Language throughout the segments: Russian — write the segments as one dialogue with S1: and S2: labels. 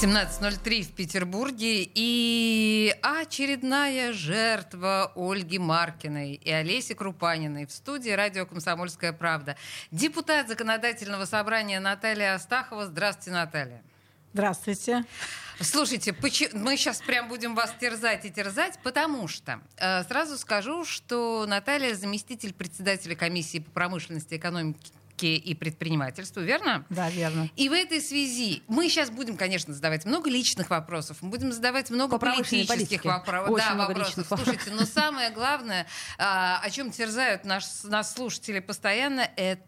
S1: 17.03 в Петербурге и очередная жертва Ольги Маркиной и Олеси Крупаниной в студии радио «Комсомольская правда». Депутат Законодательного собрания Наталья Астахова. Здравствуйте, Наталья.
S2: Здравствуйте.
S1: Слушайте, мы сейчас прям будем вас терзать и терзать, потому что э, сразу скажу, что Наталья заместитель председателя комиссии по промышленности, экономике экономике и предпринимательству, верно?
S2: Да, верно.
S1: И в этой связи мы сейчас будем, конечно, задавать много личных вопросов, мы будем задавать много политических вопросов. Да, вопросов. Слушайте, но самое главное, а, о чем терзают наш, нас слушатели постоянно, это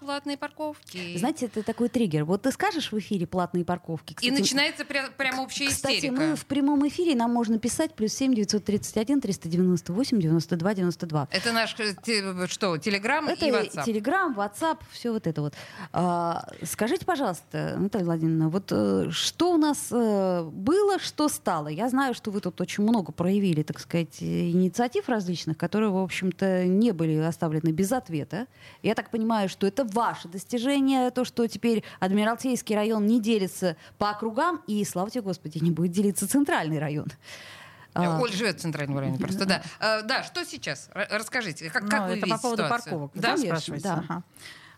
S1: платные парковки.
S3: Знаете, это такой триггер. Вот ты скажешь в эфире платные парковки.
S1: Кстати, и начинается пря- прямо общая
S3: кстати,
S1: истерика.
S3: мы в прямом эфире, нам можно писать плюс 7 931 398 92 92.
S1: Это наш э, что, Телеграм
S3: и
S1: WhatsApp?
S3: Телеграм, WhatsApp, все вот это вот. А, скажите, пожалуйста, Наталья Владимировна, вот э, что у нас э, было, что стало? Я знаю, что вы тут очень много проявили, так сказать, инициатив различных, которые, в общем-то, не были оставлены без ответа. Я так понимаю, что это ваше достижение, то, что теперь Адмиралтейский район не делится по округам, и, слава тебе, Господи, не будет делиться центральный район.
S1: А. Оль живет в центральном районе просто, да. А, да, что сейчас? Расскажите, как, как ну, вы
S2: это
S1: видите
S2: по поводу
S1: ситуацию?
S2: парковок,
S3: да, спрашиваете? Да. Ага.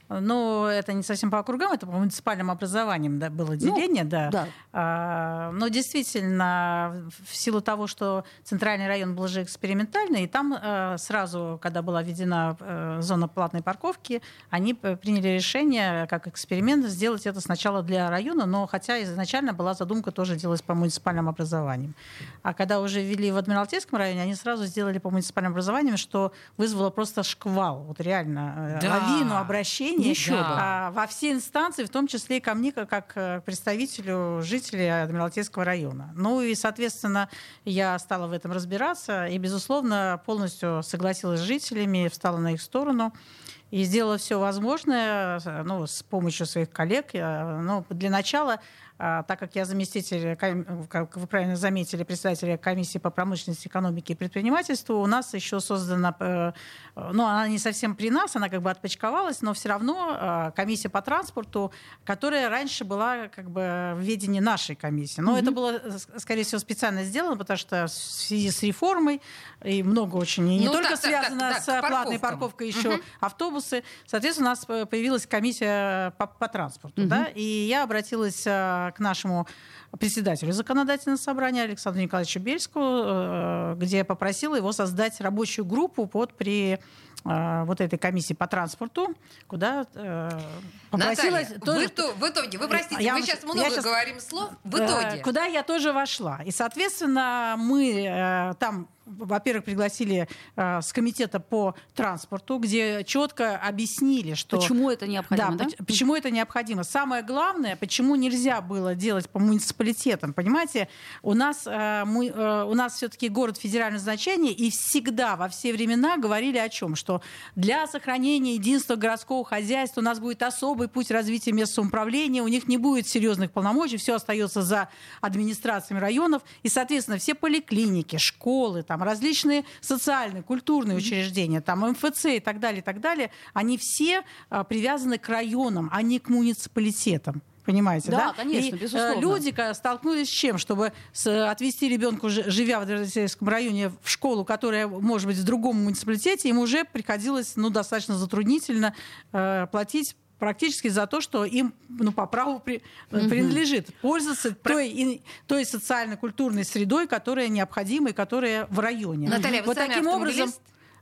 S2: Но это не совсем по округам, это по муниципальным образованием да, было ну, деление, ну, да. да. А, но действительно, в силу того, что центральный район был же экспериментальный, и там а, сразу, когда была введена а, зона платной парковки, они приняли решение, как эксперимент, сделать это сначала для района, но хотя изначально была задумка тоже делать по муниципальным образованиям. А когда уже ввели в Адмиралтейском районе, они сразу сделали по муниципальным образованиям, что вызвало просто шквал, вот реально, да. лавину обращений обращение Еще да. во все инстанции, в том числе и ко мне, как к представителю жителей Адмиралтейского района. Ну и, соответственно, я стала в этом разбираться и, безусловно, полностью согласилась с жителями, встала на их сторону и сделала все возможное ну, с помощью своих коллег. Ну, для начала а, так как я заместитель, как вы правильно заметили, председателя комиссии по промышленности, экономике и предпринимательству, у нас еще создана, э, ну, она не совсем при нас, она как бы отпочковалась, но все равно а, комиссия по транспорту, которая раньше была как бы в ведении нашей комиссии. Но mm-hmm. это было, скорее всего, специально сделано, потому что в связи с реформой и много очень, и не ну, только так, связано так, так, с платной парковкой, еще mm-hmm. автобусы. Соответственно, у нас появилась комиссия по, по транспорту, mm-hmm. да, и я обратилась а, к нашему председателю законодательного собрания Александру Николаевичу Бельскому, э, где я попросила его создать рабочую группу под при э, вот этой комиссии по транспорту, куда
S1: э, попросила... Наталья, тоже... в, в итоге, вы простите, я, мы сейчас много я сейчас, говорим слов, в итоге...
S2: Куда я тоже вошла. И, соответственно, мы там во-первых, пригласили э, с комитета по транспорту, где четко объяснили, что...
S3: Почему это необходимо, да?
S2: да? Почему это необходимо. Самое главное, почему нельзя было делать по муниципалитетам. Понимаете, у нас, э, мы, э, у нас все-таки город федерального значения, и всегда, во все времена говорили о чем? Что для сохранения единства городского хозяйства у нас будет особый путь развития местного самоуправления, у них не будет серьезных полномочий, все остается за администрациями районов, и, соответственно, все поликлиники, школы, там, там различные социальные, культурные учреждения, там МФЦ и так далее, и так далее, они все а, привязаны к районам, а не к муниципалитетам. Понимаете, да?
S3: Да, конечно,
S2: и,
S3: безусловно.
S2: Люди столкнулись с чем? Чтобы с, отвести ребенка, живя в Адмиралтейском районе, в школу, которая, может быть, в другом муниципалитете, им уже приходилось ну, достаточно затруднительно э, платить практически за то, что им ну, по праву при, угу. принадлежит пользоваться Про... той, той социально-культурной средой, которая необходима и которая в районе.
S1: Наталья,
S2: вот
S1: вы
S2: таким образом.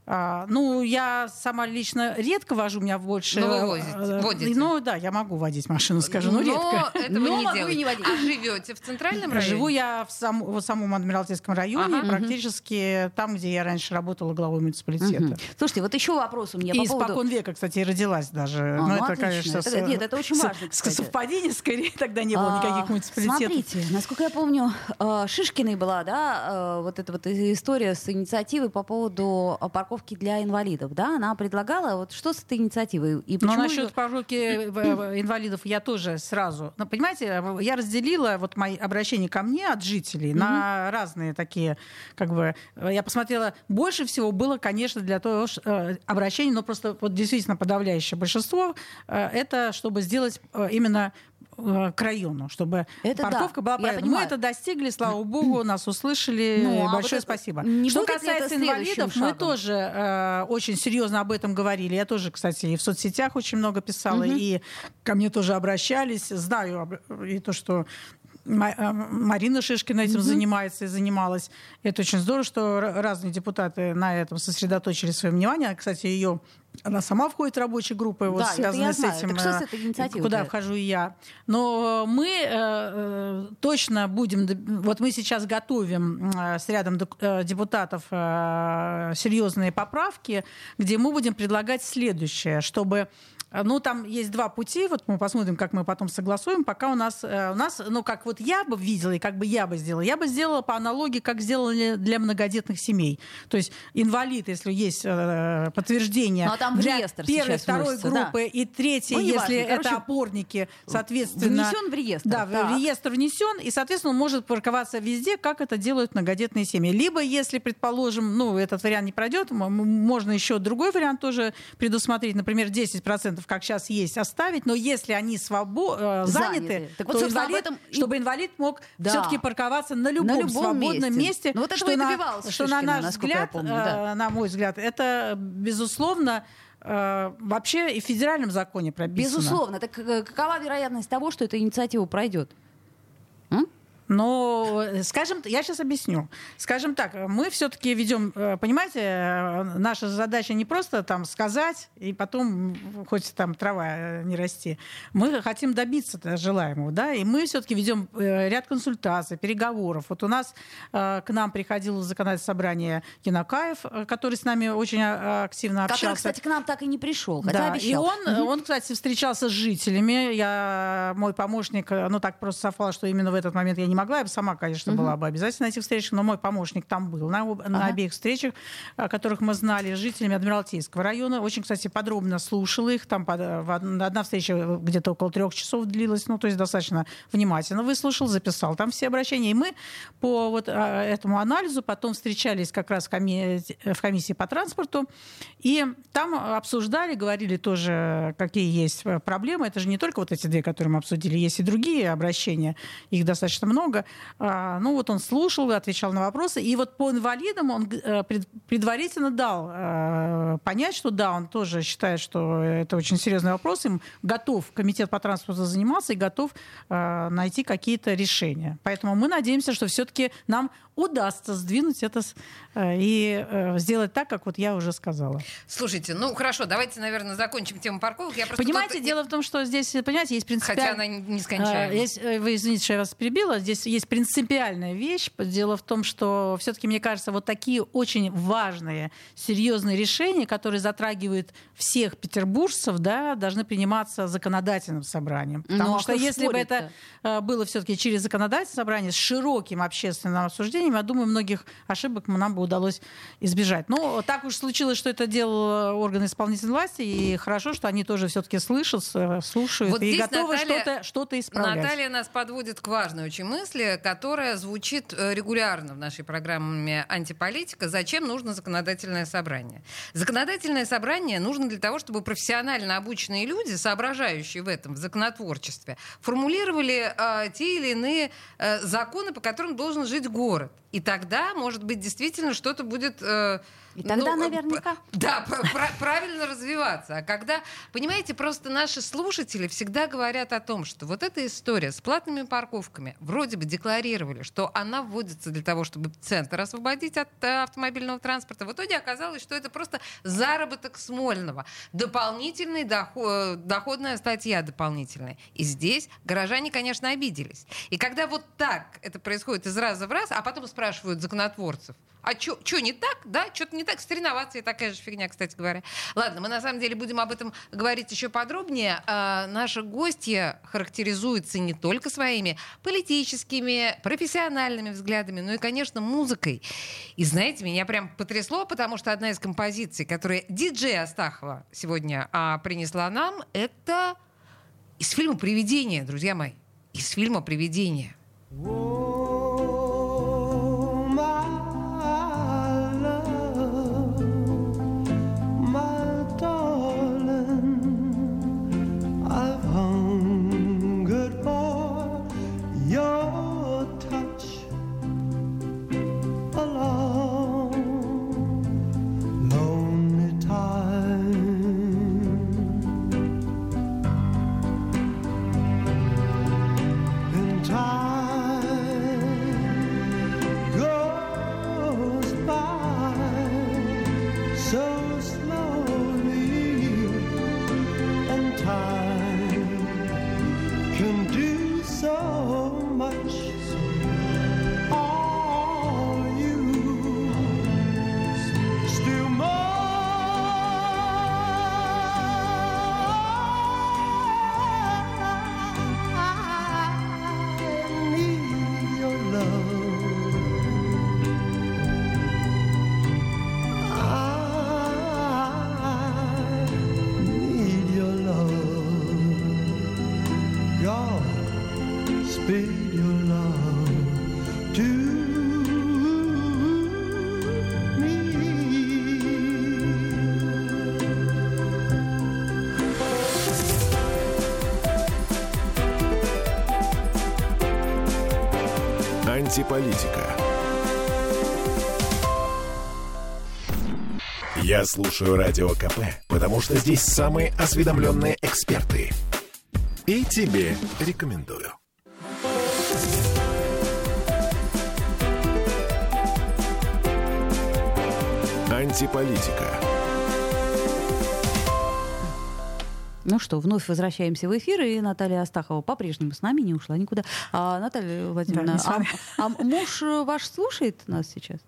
S2: А, ну, я сама лично редко вожу, у меня больше...
S1: Но вы возите, э, водите.
S2: Ну, да, я могу водить машину, скажу, но, но редко.
S1: этого но не делаете. Не водить. А живете в центральном районе?
S2: Живу я в, сам, в самом Адмиралтейском районе, ага. практически угу. там, где я раньше работала главой муниципалитета. Угу.
S3: Слушайте, вот еще вопрос у меня
S2: И
S3: по
S2: поводу... испокон века, кстати, и родилась даже. А,
S3: ну, это, отлично. конечно... Это, с... Нет, это очень важно,
S2: кстати. Совпадение, скорее, тогда не было а, никаких муниципалитетов.
S3: Смотрите, насколько я помню, э, Шишкиной была, да, э, вот эта вот история с инициативой по поводу парковки парковки для инвалидов, да, она предлагала вот что с этой инициативой.
S2: И Но насчет парковки инвалидов я тоже сразу... Ну, понимаете, я разделила вот мои обращения ко мне от жителей mm-hmm. на разные такие, как бы... Я посмотрела, больше всего было, конечно, для того, что, э, обращений, но просто вот действительно подавляющее большинство, э, это чтобы сделать э, именно Э, к району, чтобы это парковка да, была правильной. Мы это достигли, слава богу, нас услышали. Ну, а Большое вот спасибо. Не Что касается инвалидов, шагом? мы тоже э, очень серьезно об этом говорили. Я тоже, кстати, и в соцсетях очень много писала, угу. и ко мне тоже обращались. Знаю и то, что э, Марина Шишкина этим mm занимается и занималась. Это очень здорово, что разные депутаты на этом сосредоточили свое внимание. Кстати, ее она сама входит в рабочую группу, вот, да, связанную с этим, так что с этой инициативой куда вхожу и я. Но мы э, э, точно будем, вот мы сейчас готовим э, с рядом э, депутатов э, серьезные поправки, где мы будем предлагать следующее, чтобы ну, там есть два пути, вот мы посмотрим, как мы потом согласуем. Пока у нас, э, у нас, ну, как вот я бы видела и как бы я бы сделала, я бы сделала по аналогии, как сделали для многодетных семей. То есть инвалид, если есть э, подтверждение
S3: ну, а там
S2: для первой, второй вносится, группы да. и третьей, ну, если важно. это Короче, опорники, соответственно...
S3: Внесен в реестр.
S2: Да, да, в реестр внесен, и, соответственно, он может парковаться везде, как это делают многодетные семьи. Либо, если, предположим, ну, этот вариант не пройдет, можно еще другой вариант тоже предусмотреть, например, 10% как сейчас есть, оставить, но если они свобо- э, заняты, заняты. Так вот, то инвалид, этом... чтобы инвалид мог да. все-таки парковаться на любом, на любом свободном месте. месте
S3: ну, вот что, на,
S2: что на наш взгляд, помню, да. э, на мой взгляд, это безусловно э, вообще и в федеральном законе прописано.
S3: Безусловно. Так какова вероятность того, что эта инициатива пройдет?
S2: Но, скажем, я сейчас объясню. Скажем так, мы все-таки ведем, э, понимаете, наша задача не просто там сказать и потом хоть там трава э, не расти. Мы хотим добиться желаемого, да, и мы все-таки ведем э, ряд консультаций, переговоров. Вот у нас к нам приходило законодательное собрание Кинокаев, который с нами очень активно общался. Который,
S3: кстати, к нам так и не пришел, хотя
S2: да,
S3: обещал.
S2: И он, он, кстати, встречался с жителями. Я, мой помощник, ну так просто совпало, что именно в этот момент я не не могла, я бы сама, конечно, угу. была бы обязательно на этих встречах, но мой помощник там был на, ага. на обеих встречах, о которых мы знали, с жителями Адмиралтейского района. Очень, кстати, подробно слушала их. Там одна встреча где-то около трех часов длилась, ну, то есть достаточно внимательно выслушал, записал там все обращения. И мы по вот а, этому анализу потом встречались как раз в комиссии, в комиссии по транспорту, и там обсуждали, говорили тоже, какие есть проблемы. Это же не только вот эти две, которые мы обсудили, есть и другие обращения, их достаточно много много. А, ну вот он слушал, отвечал на вопросы. И вот по инвалидам он э, предварительно дал э, понять, что да, он тоже считает, что это очень серьезный вопрос. Им готов комитет по транспорту заниматься и готов э, найти какие-то решения. Поэтому мы надеемся, что все-таки нам удастся сдвинуть это и сделать так, как вот я уже сказала.
S1: Слушайте, ну хорошо, давайте, наверное, закончим тему парковок. Я
S2: понимаете, тут... дело в том, что здесь, понимаете, есть принципиально...
S1: Хотя она нескончаемая.
S2: Есть, вы извините, что я вас перебила. Здесь есть принципиальная вещь. Дело в том, что все-таки, мне кажется, вот такие очень важные, серьезные решения, которые затрагивают всех петербуржцев, да, должны приниматься законодательным собранием. Потому ну, а что если бы это э, было все-таки через законодательное собрание с широким общественным обсуждением, я думаю, многих ошибок нам бы удалось избежать. Но так уж случилось, что это делал органы исполнительной власти, и хорошо, что они тоже все-таки слышат, э, слушают вот и готовы Наталья, что-то, что-то исправлять.
S1: Наталья нас подводит к важной очень мысли, которая звучит э, регулярно в нашей программе «Антиполитика». Зачем нужно законодательное собрание? Законодательное собрание нужно нужно для того, чтобы профессионально обученные люди, соображающие в этом, в законотворчестве, формулировали э, те или иные э, законы, по которым должен жить город. И тогда, может быть, действительно что-то будет... Э,
S3: и тогда ну, наверняка.
S1: Да, правильно развиваться. А когда, понимаете, просто наши слушатели всегда говорят о том, что вот эта история с платными парковками вроде бы декларировали, что она вводится для того, чтобы центр освободить от э, автомобильного транспорта. В итоге оказалось, что это просто заработок Смольного. Дополнительный доход, доходная статья дополнительная. И здесь горожане, конечно, обиделись. И когда вот так это происходит из раза в раз, а потом спрашивают законотворцев. А что не так? Да, что-то не так. С реновацией такая же фигня, кстати говоря. Ладно, мы на самом деле будем об этом говорить еще подробнее. А, наши гости характеризуются не только своими политическими, профессиональными взглядами, но и, конечно, музыкой. И знаете, меня прям потрясло, потому что одна из композиций, которые диджей Астахова сегодня а, принесла нам, это из фильма «Привидение», друзья мои. Из фильма «Привидение». Whoa.
S4: Антиполитика. Я слушаю Радио КП, потому что здесь самые осведомленные эксперты. И тебе рекомендую. Антиполитика.
S3: Ну что, вновь возвращаемся в эфир, и Наталья Астахова по-прежнему с нами, не ушла никуда. А, Наталья Владимировна, да, а, а муж ваш слушает нас сейчас?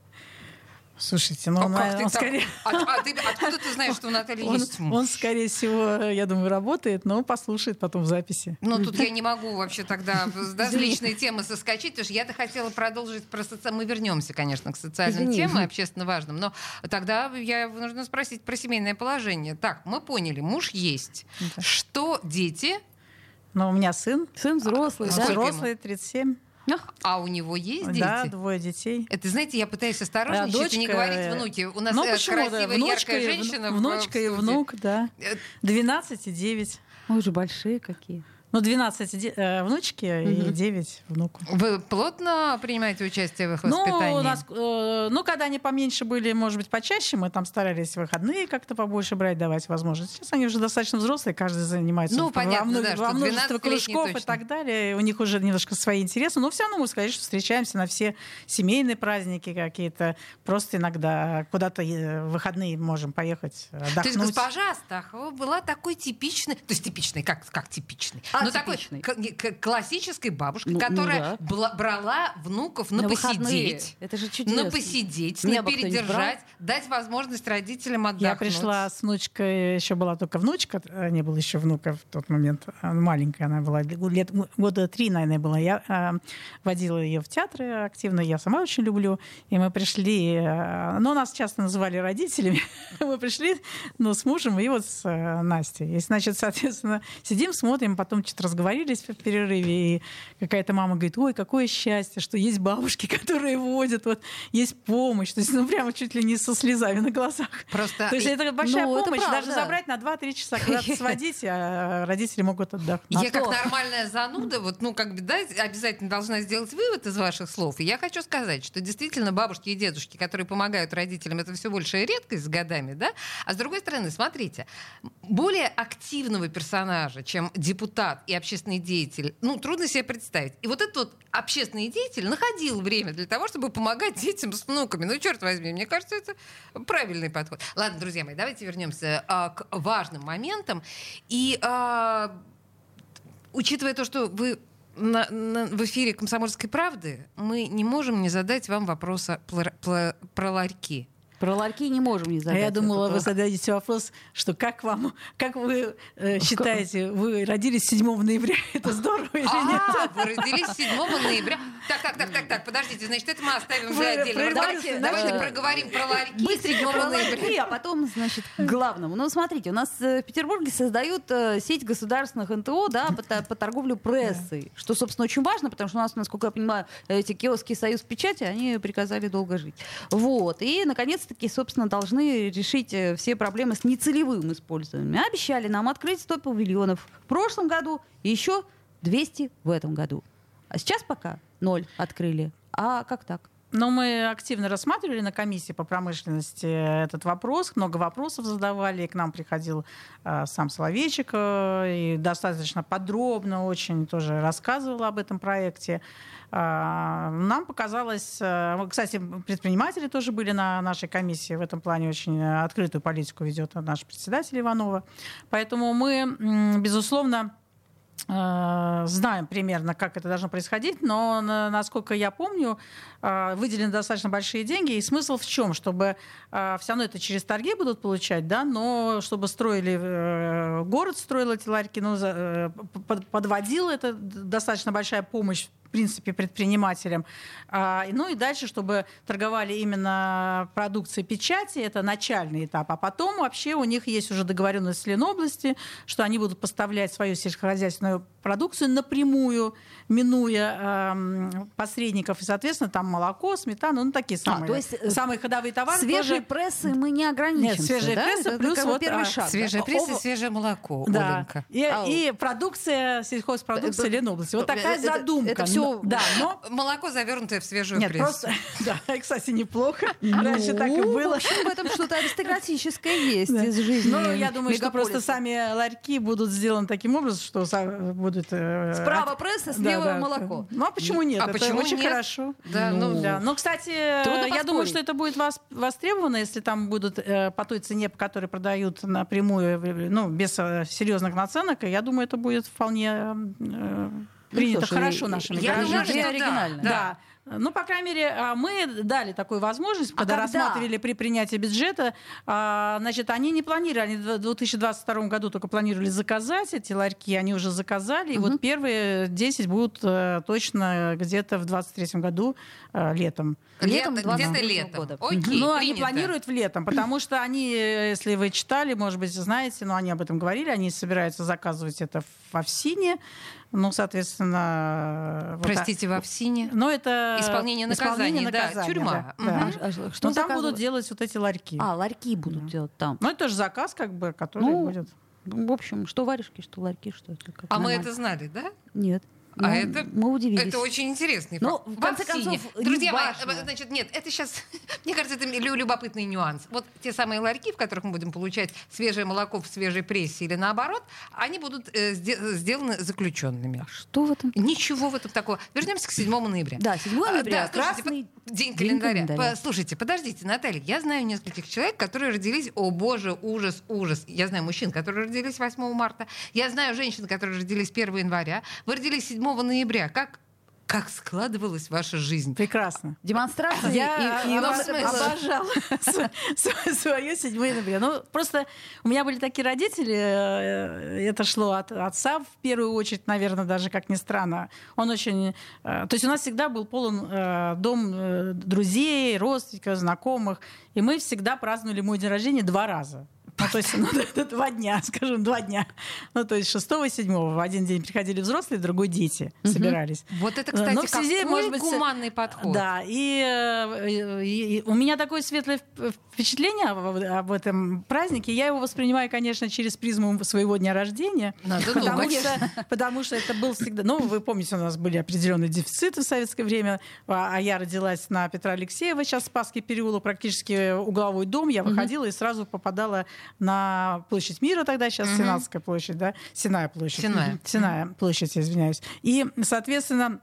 S2: Слушайте, ну, а он,
S1: как он скорее... А, а ты, откуда ты знаешь, что у Натальи он, есть муж?
S2: Он, скорее всего, я думаю, работает, но послушает потом в записи.
S1: Ну, тут я не могу вообще тогда да, с личной темы соскочить, потому что я-то хотела продолжить про соци... Мы вернемся, конечно, к социальным Извини. темам, общественно важным, но тогда я нужно спросить про семейное положение. Так, мы поняли, муж есть. Да. Что дети?
S2: Ну, у меня сын.
S3: Сын взрослый, а, да?
S2: Взрослый, 37.
S1: А у него есть дети?
S2: Да, двое детей.
S1: Это, знаете, я пытаюсь осторожничать а, дочка... и не говорить внуки. У нас ну, почему, красивая,
S2: внучка
S1: яркая женщина.
S2: Внучка и внук, да. 12 э, и 9.
S3: Ой, же большие какие.
S2: Ну, 12 э, внучки угу. и 9 внуку.
S1: Вы плотно принимаете участие в их ну, воспитании?
S2: Ну, у нас, э, ну, когда они поменьше были, может быть, почаще, мы там старались выходные как-то побольше брать, давать возможность. Сейчас они уже достаточно взрослые, каждый занимается
S1: ну, понятно,
S2: во,
S1: да,
S2: во множестве кружков
S1: точно.
S2: и так далее. У них уже немножко свои интересы, но все равно мы, конечно, встречаемся на все семейные праздники какие-то. Просто иногда куда-то э, в выходные можем поехать отдохнуть. То есть
S1: госпожа Астахова была такой типичной, то есть типичной, как, как типичной? А, ну, такой классической бабушкой, ну, которая ну, да. брала внуков на, на посидеть.
S3: Это же чудесно.
S1: На посидеть, Меня на передержать, дать возможность родителям отдохнуть.
S2: Я пришла с внучкой, еще была только внучка, э, не было еще внука в тот момент, маленькая она была, лет, года три, наверное, была. Я э, водила ее в театры активно, я сама очень люблю. И мы пришли, э, ну, нас часто называли родителями, мы пришли, ну, с мужем и вот с э, Настей. И, значит, соответственно, сидим, смотрим, потом что-то разговорились в перерыве, и какая-то мама говорит, ой, какое счастье, что есть бабушки, которые водят, вот есть помощь. То есть, ну, прямо чуть ли не со слезами на глазах. Просто... То есть это большая ну, помощь, это даже забрать на 2-3 часа куда-то сводить, а родители могут отдохнуть.
S1: Я как нормальная зануда, вот, ну, как бы, да, обязательно должна сделать вывод из ваших слов. И я хочу сказать, что действительно бабушки и дедушки, которые помогают родителям, это все большая редкость с годами, да? А с другой стороны, смотрите, более активного персонажа, чем депутат и общественный деятель, ну, трудно себе представить. И вот этот вот общественный деятель находил время для того, чтобы помогать детям с внуками. Ну, черт возьми, мне кажется, это правильный подход. Ладно, друзья мои, давайте вернемся а, к важным моментам. И а, учитывая то, что вы на, на, в эфире «Комсомольской правды» мы не можем не задать вам вопроса про, про, про ларьки.
S3: Про ларьки не можем не задать.
S2: А я думала, вы зададите вопрос, что как вам, как вы э, считаете, вы родились 7 ноября, это здорово или
S1: а,
S2: нет?
S1: вы родились 7 ноября. Так, так, так, так, так, подождите, значит, это мы оставим за отдельно. Давайте, давайте проговорим про ларьки
S3: Быстренько 7 ноября. А потом, значит, к главному. Ну, смотрите, у нас э, в Петербурге создают э, сеть государственных НТО, да, по, по торговле прессой, что, собственно, очень важно, потому что у нас, насколько я понимаю, эти киоски «Союз печати», они приказали долго жить. Вот. И, наконец таки, собственно, должны решить э, все проблемы с нецелевым использованием. Обещали нам открыть 100 павильонов в прошлом году и еще 200 в этом году. А сейчас пока ноль открыли. А как так?
S2: Но мы активно рассматривали на комиссии по промышленности этот вопрос, много вопросов задавали, и к нам приходил э, сам Соловейчик э, и достаточно подробно очень тоже рассказывал об этом проекте. Э, нам показалось, э, кстати, предприниматели тоже были на нашей комиссии в этом плане, очень открытую политику ведет наш председатель Иванова. Поэтому мы, безусловно, знаем примерно, как это должно происходить, но, насколько я помню, э, выделены достаточно большие деньги. И смысл в чем? Чтобы э, все равно это через торги будут получать, да, но чтобы строили, город строил эти ларьки, ну, подводил, это достаточно большая помощь в принципе, предпринимателям. А, ну и дальше, чтобы торговали именно продукцией печати, это начальный этап. А потом вообще у них есть уже договоренность с Ленобласти, что они будут поставлять свою сельскохозяйственную продукцию напрямую, минуя э, посредников. И, соответственно, там молоко, сметана, ну такие самые, а, то есть, э, самые ходовые товары.
S3: Свежие тоже... прессы мы не ограничимся,
S2: Нет, свежая
S3: да?
S2: пресса это плюс вот
S1: первый а, шаг. Свежая да? пресса, свежее молоко, да.
S2: И,
S1: а,
S2: и продукция, сельхозпродукция Ленобласти. Вот такая это, задумка.
S1: Это, это все, да, но... Молоко, завернутое в свежую
S2: Нет,
S1: прессу.
S2: Просто, да, кстати, неплохо. Раньше так и было. В
S3: общем, в этом что-то аристократическое есть из жизни
S2: Ну, я думаю, что просто сами ларьки будут сделаны таким образом, что будут
S3: э, Справа пресса, слева молоко.
S2: Ну а почему нет?
S1: А почему
S2: очень хорошо.
S1: Да, ну,
S2: ну, да. Но, кстати, я думаю, что это будет востребовано, если там будут э, по той цене, по которой продают напрямую, ну, без э, серьезных наценок. Я думаю, это будет вполне э, ну, принято ну, слушай, хорошо нашими
S1: я. Думаю, что оригинально. Да.
S2: да. Ну, по крайней мере, а, мы дали такую возможность, а когда, когда рассматривали при принятии бюджета. А, значит, они не планировали, они в 2022 году только планировали заказать эти ларьки, они уже заказали. И угу. вот первые 10 будут э, точно где-то в 2023 году э, летом.
S1: Летом, где-то летом. Года. Окей,
S2: ну, они планируют в летом, потому что они, если вы читали, может быть, знаете, но они об этом говорили, они собираются заказывать это в Овсине. Ну, соответственно...
S1: Простите, вот, в Овсине?
S2: Ну, это
S1: исполнение наказания, исполнение наказания да, тюрьма.
S2: Да, да. А, а, что Но там будут делать вот эти ларьки.
S3: А, ларьки будут да. делать там.
S2: Ну, это же заказ, как бы, который ну, будет...
S3: В общем, что варежки, что ларьки, что это.
S1: Как а нормально. мы это знали, да?
S3: Нет.
S1: А ну, это,
S3: мы удивились.
S1: Это очень интересный
S3: ну, факт. в конце концов,
S1: Друзья мои, значит, нет, это сейчас, мне кажется, это любопытный нюанс. Вот те самые ларьки, в которых мы будем получать свежее молоко в свежей прессе или наоборот, они будут э, сделаны заключенными.
S3: А что в этом?
S1: Ничего в этом такого. Вернемся к 7 ноября.
S3: Да, 7 а, ноября.
S1: А, да, красный день, день календаря. календаря. Слушайте, подождите, Наталья, я знаю нескольких человек, которые родились, о боже, ужас, ужас. Я знаю мужчин, которые родились 8 марта. Я знаю женщин, которые родились 1 января. Вы родились 7 ноября. Как как складывалась ваша жизнь?
S2: Прекрасно.
S3: Демонстрация.
S2: Я и, и обожала свое 7 ноября. Ну, просто у меня были такие родители, э, это шло от отца в первую очередь, наверное, даже как ни странно. Он очень... Э, то есть у нас всегда был полон э, дом друзей, родственников, знакомых. И мы всегда праздновали мой день рождения два раза. Ну, то есть, ну, это два дня, скажем, два дня. Ну, то есть шестого и седьмого в один день приходили взрослые, другой дети собирались.
S1: Вот это, кстати, Но в связи, какой может быть, гуманный подход.
S2: Да, и, и, и у меня такое светлое впечатление об, об этом празднике. Я его воспринимаю, конечно, через призму своего дня рождения.
S1: Надо
S2: потому,
S1: думать.
S2: что, потому что это был всегда... Ну, вы помните, у нас были определенные дефициты в советское время, а, а я родилась на Петра Алексеева, сейчас Спасский переулок, практически угловой дом. Я выходила и сразу попадала на площадь мира тогда, сейчас угу. Сенатская площадь, да, Синая площадь.
S1: Синая.
S2: Синая площадь, извиняюсь. И, соответственно,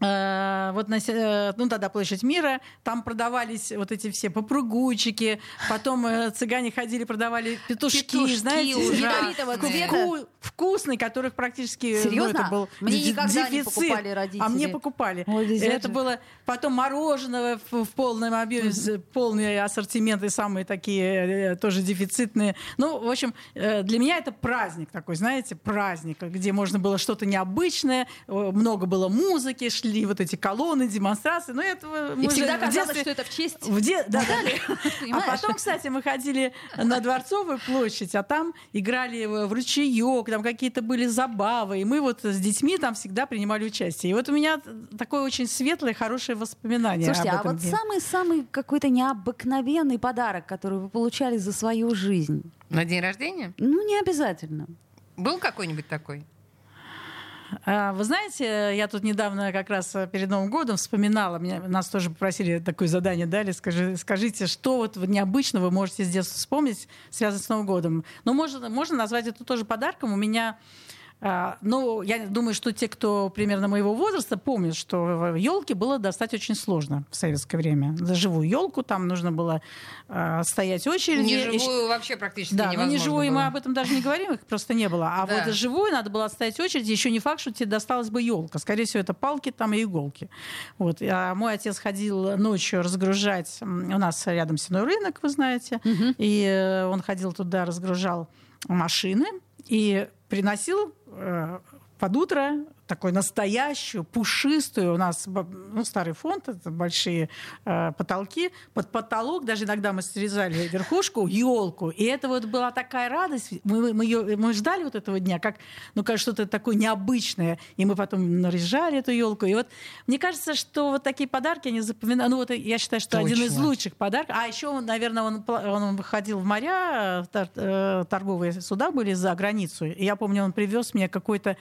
S2: вот на, э, ну тогда площадь мира, там продавались вот эти все попругучики, потом э, цыгане ходили, продавали петушки,
S1: петушки
S2: знаете,
S1: ужасные.
S2: в, вкусные, которых практически
S3: ну, Серьезно?
S2: Ну, это был
S3: мне никогда
S2: дефицит.
S3: не покупали родители.
S2: А мне покупали.
S3: Ой,
S2: это же. было потом мороженое в, в полном объеме, mm-hmm. полный ассортимент и самые такие э, тоже дефицитные. Ну, в общем, э, для меня это праздник такой, знаете, праздник, где можно было что-то необычное, много было музыки, шли вот эти колонны, демонстрации. Ну, это
S3: и всегда казалось, детстве... что это в честь
S2: в де... да, да. А потом, кстати, мы ходили на Дворцовую площадь, а там играли в ручеек, там какие-то были забавы, и мы вот с детьми там всегда принимали участие. И вот у меня такое очень светлое, хорошее воспоминание
S3: Слушайте,
S2: об этом
S3: а вот самый-самый какой-то необыкновенный подарок, который вы получали за свою жизнь?
S1: На день рождения?
S3: Ну, не обязательно.
S1: Был какой-нибудь такой?
S2: А, вы знаете, я тут недавно как раз перед Новым годом вспоминала, меня, нас тоже попросили такое задание дали, скажи, скажите, что вот необычно вы можете с детства вспомнить, связанное с Новым годом. Но можно, можно назвать это тоже подарком. У меня ну, я думаю, что те, кто примерно моего возраста, помнят, что елки было достать очень сложно в советское время. За живую елку там нужно было э, стоять очередь.
S1: Не живую вообще практически
S2: да,
S1: невозможно.
S2: Да, не живую
S1: было.
S2: мы об этом даже не говорим, их просто не было. А да. вот живую надо было стоять очередь. Еще не факт, что тебе досталась бы елка. Скорее всего, это палки там и иголки. Вот. А мой отец ходил ночью разгружать. У нас рядом сеной рынок, вы знаете. Угу. И э, он ходил туда, разгружал машины. И приносил под утро такой настоящую, пушистую. У нас ну, старый фонд, это большие э, потолки. Под потолок даже иногда мы срезали верхушку, елку. И это вот была такая радость. Мы, мы, ее, мы ждали вот этого дня, как, ну, как что-то такое необычное. И мы потом наряжали эту елку. И вот мне кажется, что вот такие подарки, они запоминают. Ну, вот я считаю, что Точно. один из лучших подарков. А еще, наверное, он, он выходил в моря, э, торговые суда были за границу. И я помню, он привез мне какой-то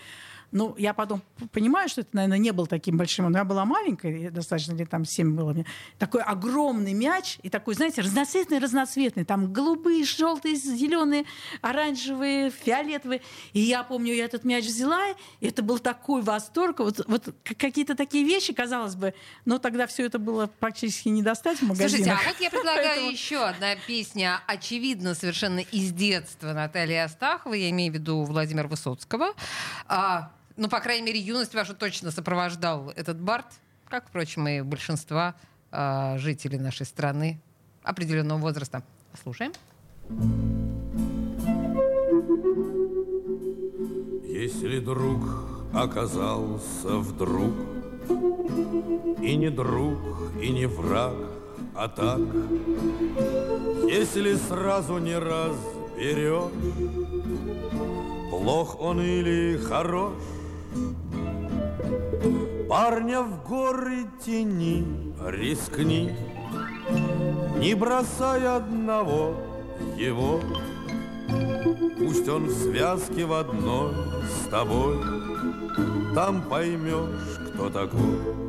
S2: ну, я потом понимаю, что это, наверное, не был таким большим. Но я была маленькая, достаточно лет там 7 было мне. Такой огромный мяч, и такой, знаете, разноцветный, разноцветный. Там голубые, желтые, зеленые, оранжевые, фиолетовые. И я помню, я этот мяч взяла, и это был такой восторг. Вот, вот какие-то такие вещи, казалось бы, но тогда все это было практически не достать в магазинах.
S1: Слушайте, а вот я предлагаю Поэтому... еще одна песня, очевидно, совершенно из детства Натальи Астаховой, я имею в виду Владимира Высоцкого. Ну, по крайней мере, юность вашу точно сопровождал этот Барт, как, впрочем, и большинства э, жителей нашей страны определенного возраста. Слушаем.
S5: Если друг оказался вдруг И не друг, и не враг, а так Если сразу не разберешь Плох он или хорош Парня в горы тени рискни, Не бросай одного его. Пусть он в связке в одной с тобой, Там поймешь, кто такой.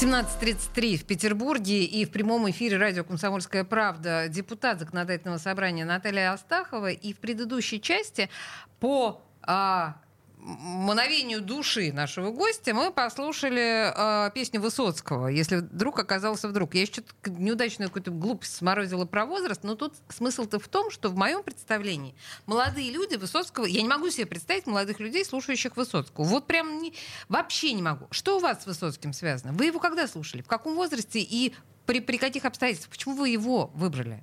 S1: 17.33 в Петербурге и в прямом эфире радио «Комсомольская правда» депутат Законодательного собрания Наталья Астахова. И в предыдущей части по а, мановению души нашего гостя мы послушали э, песню Высоцкого «Если вдруг оказался вдруг». Я еще неудачную какую-то глупость сморозила про возраст, но тут смысл-то в том, что в моем представлении молодые люди Высоцкого... Я не могу себе представить молодых людей, слушающих Высоцкого. Вот прям не, вообще не могу. Что у вас с Высоцким связано? Вы его когда слушали? В каком возрасте и при, при каких обстоятельствах? Почему вы его выбрали?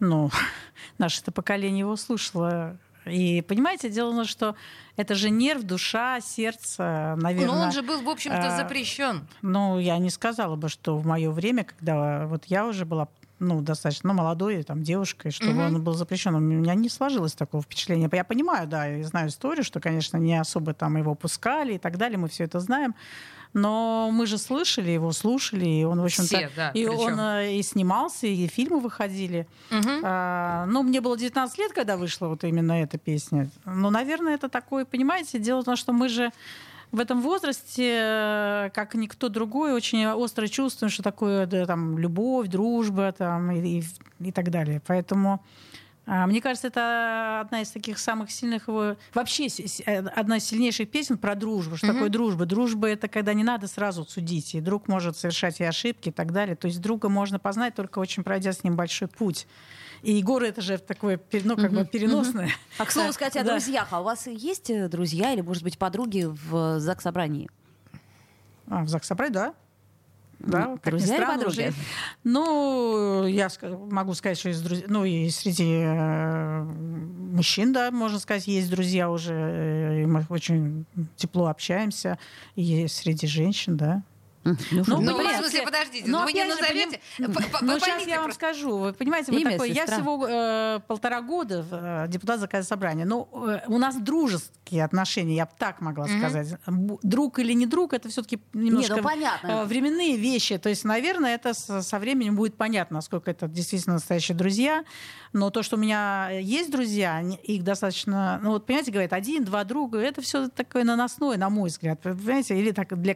S2: Ну, наше-то поколение его слушало и понимаете, дело в том, что это же нерв, душа, сердце, наверное.
S1: Но он же был, в общем-то, э, запрещен.
S2: Ну, я не сказала бы, что в мое время, когда вот я уже была ну, достаточно ну, молодой, там, девушкой, чтобы угу. он был запрещен. У меня не сложилось такого впечатления. Я понимаю, да, я знаю историю, что, конечно, не особо там его пускали и так далее, мы все это знаем. Но мы же слышали его, слушали, и он, в общем-то, да, и причем. он э, и снимался, и фильмы выходили. Угу. А, ну, мне было 19 лет, когда вышла вот именно эта песня. Ну, наверное, это такое, понимаете, дело в том, что мы же в этом возрасте, э, как никто другой, очень остро чувствуем, что такое да, там, любовь, дружба там, и, и, и так далее. Поэтому мне кажется, это одна из таких самых сильных его... Вообще э, одна из сильнейших песен про дружбу. Что mm-hmm. такое дружба? Дружба — это когда не надо сразу судить. И друг может совершать и ошибки и так далее. То есть друга можно познать, только очень пройдя с ним большой путь. И Егор это же такое, ну, как mm-hmm. бы переносное. Mm-hmm.
S3: А к слову сказать о друзьях. А у вас есть э, друзья или, может быть, подруги в ЗАГС-собрании?
S2: А, в ЗАГС-собрании, да. Да,
S3: как друзья странно, или подруги? Уже...
S2: Ну, я могу сказать, что из друзей, ну и среди э, мужчин, да, можно сказать, есть друзья уже, э, и мы очень тепло общаемся, и среди женщин, да.
S1: Ну, ну, ну в смысле, подождите, но ну, вы не назовете.
S2: Ну, сейчас я вам скажу. Вы понимаете, вы такой, я всего э, полтора года э, депутат заказа собрания. Но э, у нас дружеские отношения, я бы так могла сказать. Друг или не друг, это все-таки немножко временные вещи. То есть, наверное, это со временем будет понятно, насколько это действительно настоящие друзья. Но то, что у меня есть друзья, их достаточно, ну вот понимаете, говорят, один-два друга, это все такое наносное, на мой взгляд. Понимаете, или так для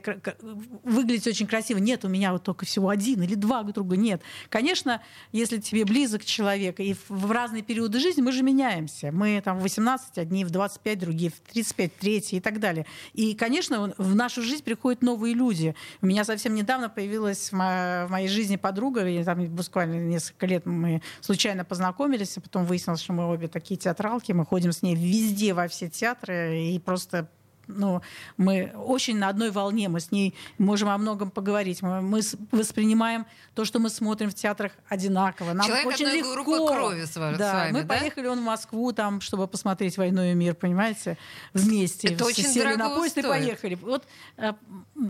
S2: выглядит очень красиво. Нет, у меня вот только всего один или два друга. Нет. Конечно, если тебе близок человек, и в разные периоды жизни мы же меняемся. Мы там в 18 одни, в 25 другие, в 35 третьи и так далее. И, конечно, в нашу жизнь приходят новые люди. У меня совсем недавно появилась в моей жизни подруга, и там буквально несколько лет мы случайно познакомились, а потом выяснилось, что мы обе такие театралки, мы ходим с ней везде, во все театры, и просто ну, мы очень на одной волне, мы с ней можем о многом поговорить. Мы, мы воспринимаем то, что мы смотрим в театрах одинаково. Нам
S1: Человек
S2: очень
S1: одной
S2: легко.
S1: группы крови с, да, с вами,
S2: мы
S1: да?
S2: поехали он в Москву, там, чтобы посмотреть «Войну и мир», понимаете, вместе.
S1: Это очень
S2: Сели на поезд стоит. и поехали. Вот э,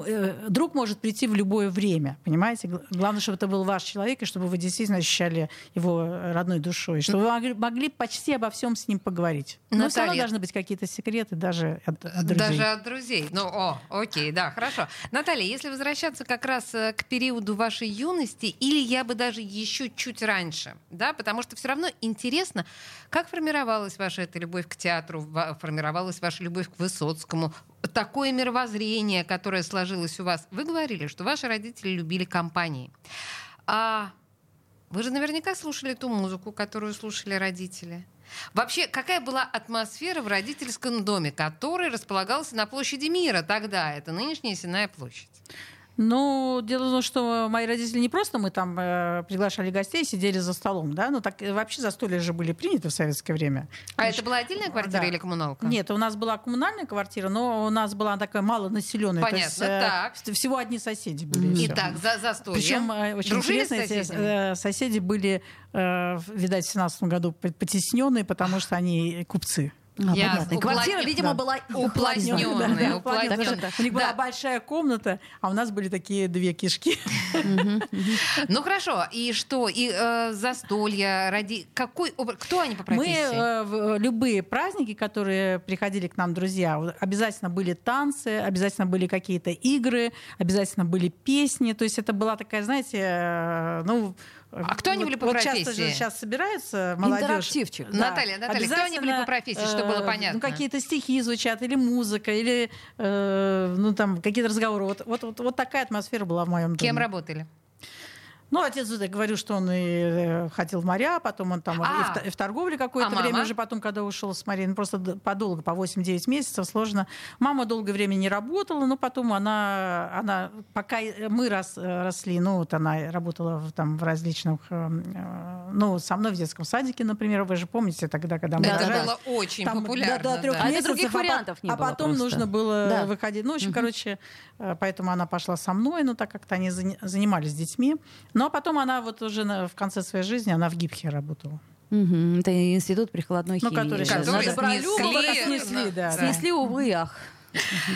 S2: э, друг может прийти в любое время, понимаете? Главное, чтобы это был ваш человек, и чтобы вы действительно ощущали его родной душой, чтобы вы могли, могли почти обо всем с ним поговорить. Но все равно должны быть какие-то секреты даже от, от друзей.
S1: Даже от друзей. Ну, о, окей, да, хорошо. Наталья, если возвращаться как раз э, к периоду вашей юности, или я бы даже еще чуть раньше, да, потому что все равно интересно, как формировалась ваша эта любовь к театру, формировалась ваша любовь к Высоцкому, такое мировоззрение, которое сложилось у вас. Вы говорили, что ваши родители любили компании. А вы же наверняка слушали ту музыку, которую слушали родители. Вообще, какая была атмосфера в родительском доме, который располагался на площади мира тогда? Это нынешняя Сенная площадь.
S2: Ну, дело в том, что мои родители не просто мы там э, приглашали гостей, сидели за столом, да, но так вообще застолья же были приняты в советское время.
S1: А Значит, это была отдельная квартира да. или коммуналка?
S2: Нет, у нас была коммунальная квартира, но у нас была такая малонаселенная.
S1: Понятно, то есть, э, так.
S2: Всего одни соседи были.
S1: Итак, за застолье.
S2: Причем э, очень Дружили интересно, эти э, соседи были, э, видать, в 17 году потесненные, потому что они купцы.
S3: А, Я понятно. И квартира, видимо, была
S1: уплотненная.
S2: уплотненная. У них была большая комната, а у нас были такие две кишки.
S1: Ну хорошо, и что? И э, застолья, ради... Какой... Кто они по профессии?
S2: Мы э, любые праздники, которые приходили к нам друзья, обязательно были танцы, обязательно были какие-то игры, обязательно были песни. То есть это была такая, знаете, э, ну,
S1: а кто они были по вот профессии?
S2: Часто же сейчас собирается молодежь.
S3: Интерактивчик.
S1: Да. Наталья, Наталья, кто они были по профессии, чтобы было э, понятно?
S2: Ну, какие-то стихи звучат, или музыка, или э, ну, там, какие-то разговоры. Вот, вот, вот, вот такая атмосфера была в моем доме.
S1: Кем работали?
S2: Ну, отец я говорю, что он и э, хотел в моря, потом он там а, и, в, и в торговле какое-то а время, мама? уже потом, когда ушел с Марией, ну, просто подолго, по 8-9 месяцев, сложно. Мама долгое время не работала, но потом она, она пока мы рос, росли, ну, вот она работала в, там в различных, э, э, ну, со мной в детском садике, например, вы же помните тогда, когда мы
S1: да, рожали, Это было очень там, популярно.
S2: До, до трех да. месяцев, а других
S3: вариантов не
S2: а
S3: было
S2: потом
S3: просто.
S2: нужно было да. выходить. Ну, в общем, угу. короче, поэтому она пошла со мной, ну, так как-то они занимались с Но потом она вот уже на, в конце своей жизни, она в ГИПХе работала.
S3: Угу. Это институт прикладной
S2: ну,
S3: химии.
S2: Который, который снесли,
S3: снесли, да. Снесли, увы, ах.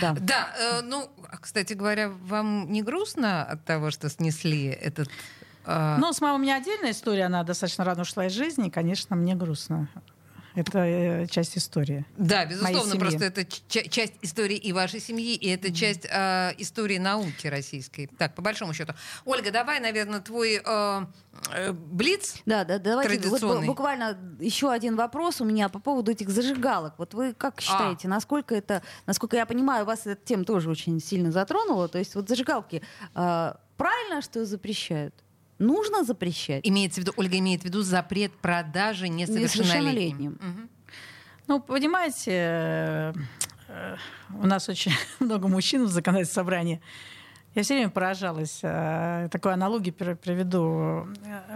S1: Да, да э, ну, кстати говоря, вам не грустно от того, что снесли этот
S2: А... Ну, с мамой у меня отдельная история, она достаточно рано ушла из жизни, и, конечно, мне грустно. Это э, часть истории.
S1: Да, безусловно, просто это часть истории и вашей семьи, и это часть э, истории науки российской. Так, по большому счету. Ольга, давай, наверное, твой э, э, блиц.
S3: Да, да, давайте. Вот, буквально еще один вопрос у меня по поводу этих зажигалок. Вот вы как а. считаете, а. насколько это, насколько я понимаю, вас эта тема тоже очень сильно затронула. То есть вот зажигалки э, правильно, что запрещают? Нужно запрещать.
S1: Имеется в виду, Ольга имеет в виду запрет продажи несовершеннолетним. Угу.
S2: Ну, понимаете, э, у нас очень много мужчин в законодательном собрании. Я все время поражалась. Э, такую аналогию приведу.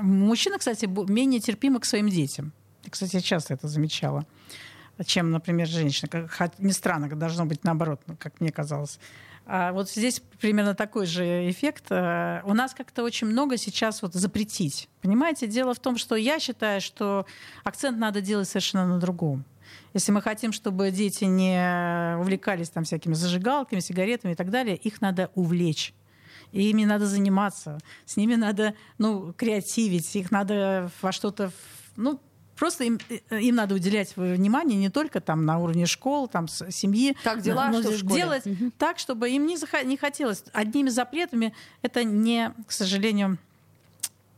S2: Мужчины, кстати, менее терпимы к своим детям. Кстати, я часто это замечала чем, например, женщина. Как, не странно, должно быть наоборот, как мне казалось. А вот здесь примерно такой же эффект. Э, у нас как-то очень много сейчас вот запретить. Понимаете, дело в том, что я считаю, что акцент надо делать совершенно на другом. Если мы хотим, чтобы дети не увлекались там всякими зажигалками, сигаретами и так далее, их надо увлечь. И ими надо заниматься, с ними надо ну, креативить, их надо во что-то ну, Просто им, э, им надо уделять внимание не только там на уровне школ, там семьи.
S3: Как дела, но что в школе?
S2: делать угу. так, чтобы им не, зах- не хотелось. Одними запретами это не, к сожалению,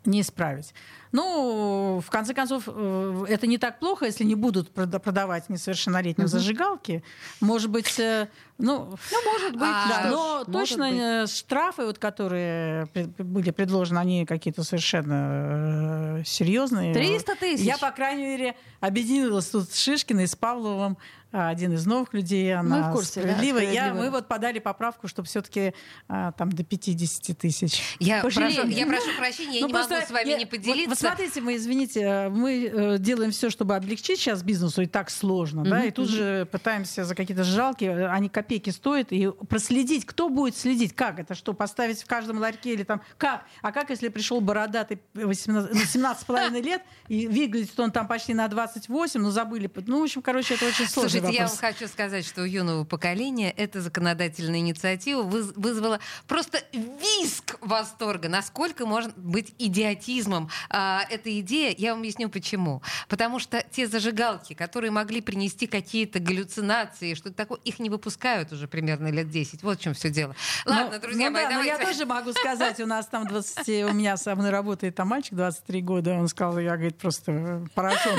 S2: не исправить. Ну, в конце концов, э, это не так плохо, если не будут продавать несовершеннолетним угу. зажигалки. Может быть, э, ну,
S3: ну может быть, а,
S2: да, но точно быть. Э, штрафы, вот, которые были предложены, они какие-то совершенно серьезные.
S3: 300 тысяч.
S2: Я, по крайней мере, объединилась тут с Шишкиной, с Павловым, один из новых людей, она мы в курсе, справедливая. Да, Я, мы вот подали поправку, чтобы все-таки а, там до 50 тысяч.
S1: Я прошу, я прошу прощения, я ну, не могу с вами я, не поделиться. Вот
S2: смотрите, мы, извините, мы э, делаем все, чтобы облегчить сейчас бизнесу, и так сложно, да, и тут же пытаемся за какие-то жалки, они копейки стоят, и проследить, кто будет следить, как это, что, поставить в каждом ларьке или там, как? А как, если пришел бородатый 17,5 лет, и выглядит он там почти на 28, но забыли, ну, в общем, короче, это очень сложно.
S1: Слушайте, я вам хочу сказать, что у юного поколения эта законодательная инициатива вызвала просто виск восторга. Насколько может быть идиотизмом а, эта идея? Я вам объясню почему. Потому что те зажигалки, которые могли принести какие-то галлюцинации, что-то такое, их не выпускают уже примерно лет 10. Вот в чем все дело.
S2: Ну, Ладно, ну, друзья ну, мои, да, давайте... но я тоже могу сказать, у нас там 20, у меня со мной работает там мальчик 23 года, он сказал, я, говорит, просто поражен.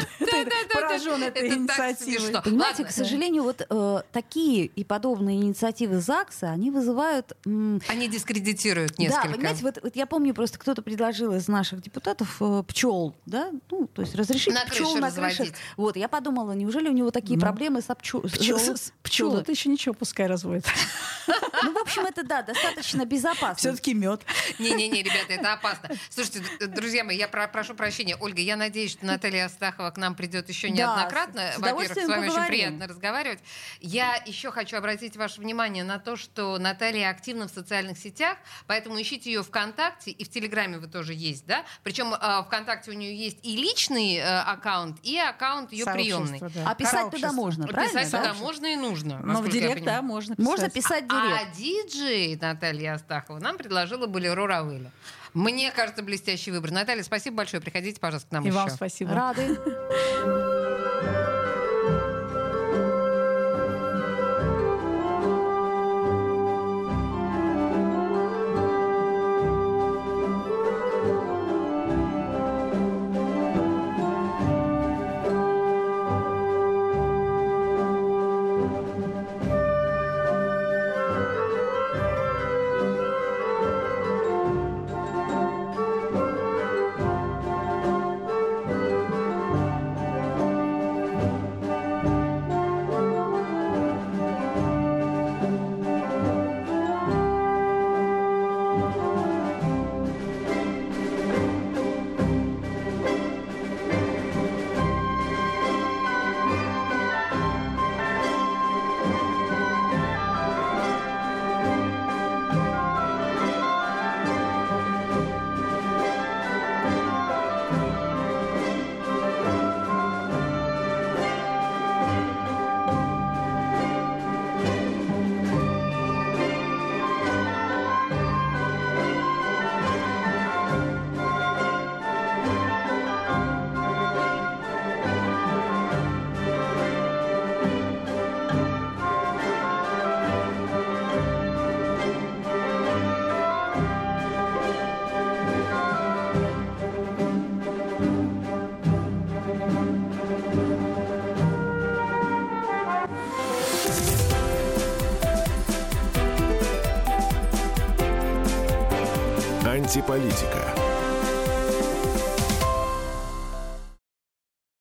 S2: Поражен этой инициативой.
S3: Понимаете, к сожалению, вот э, такие и подобные инициативы ЗАГСа, они вызывают...
S1: Они дискредитируют несколько.
S3: Да, понимаете, вот, вот я помню, просто кто-то предложил из наших депутатов э, пчел, да, ну, то есть разрешить
S1: на пчел на крыше.
S3: Вот, я подумала, неужели у него такие ну, проблемы с пчел?
S2: Пчел, это еще ничего, пускай разводят.
S3: Ну, в общем, это, да, достаточно безопасно.
S2: Все-таки мед.
S1: Не-не-не, ребята, это опасно. Слушайте, друзья мои, я прошу прощения. Ольга, я надеюсь, что Наталья Астахова к нам придет еще неоднократно. Во-первых, с вами очень приятно разговаривать. Я еще хочу обратить ваше внимание на то, что Наталья активна в социальных сетях, поэтому ищите ее ВКонтакте, и в Телеграме вы тоже есть, да? Причем э, ВКонтакте у нее есть и личный э, аккаунт, и аккаунт ее приемный. Да.
S3: А писать туда можно, правильно?
S1: Писать туда можно и нужно.
S2: Но в директ, да, можно
S3: писать. Можно писать директ.
S1: А диджей Наталья Астахова нам предложила Болеро Равыля. Мне кажется, блестящий выбор. Наталья, спасибо большое. Приходите, пожалуйста, к нам
S2: и
S1: еще.
S2: И вам спасибо.
S3: Рады.
S4: Антиполитика.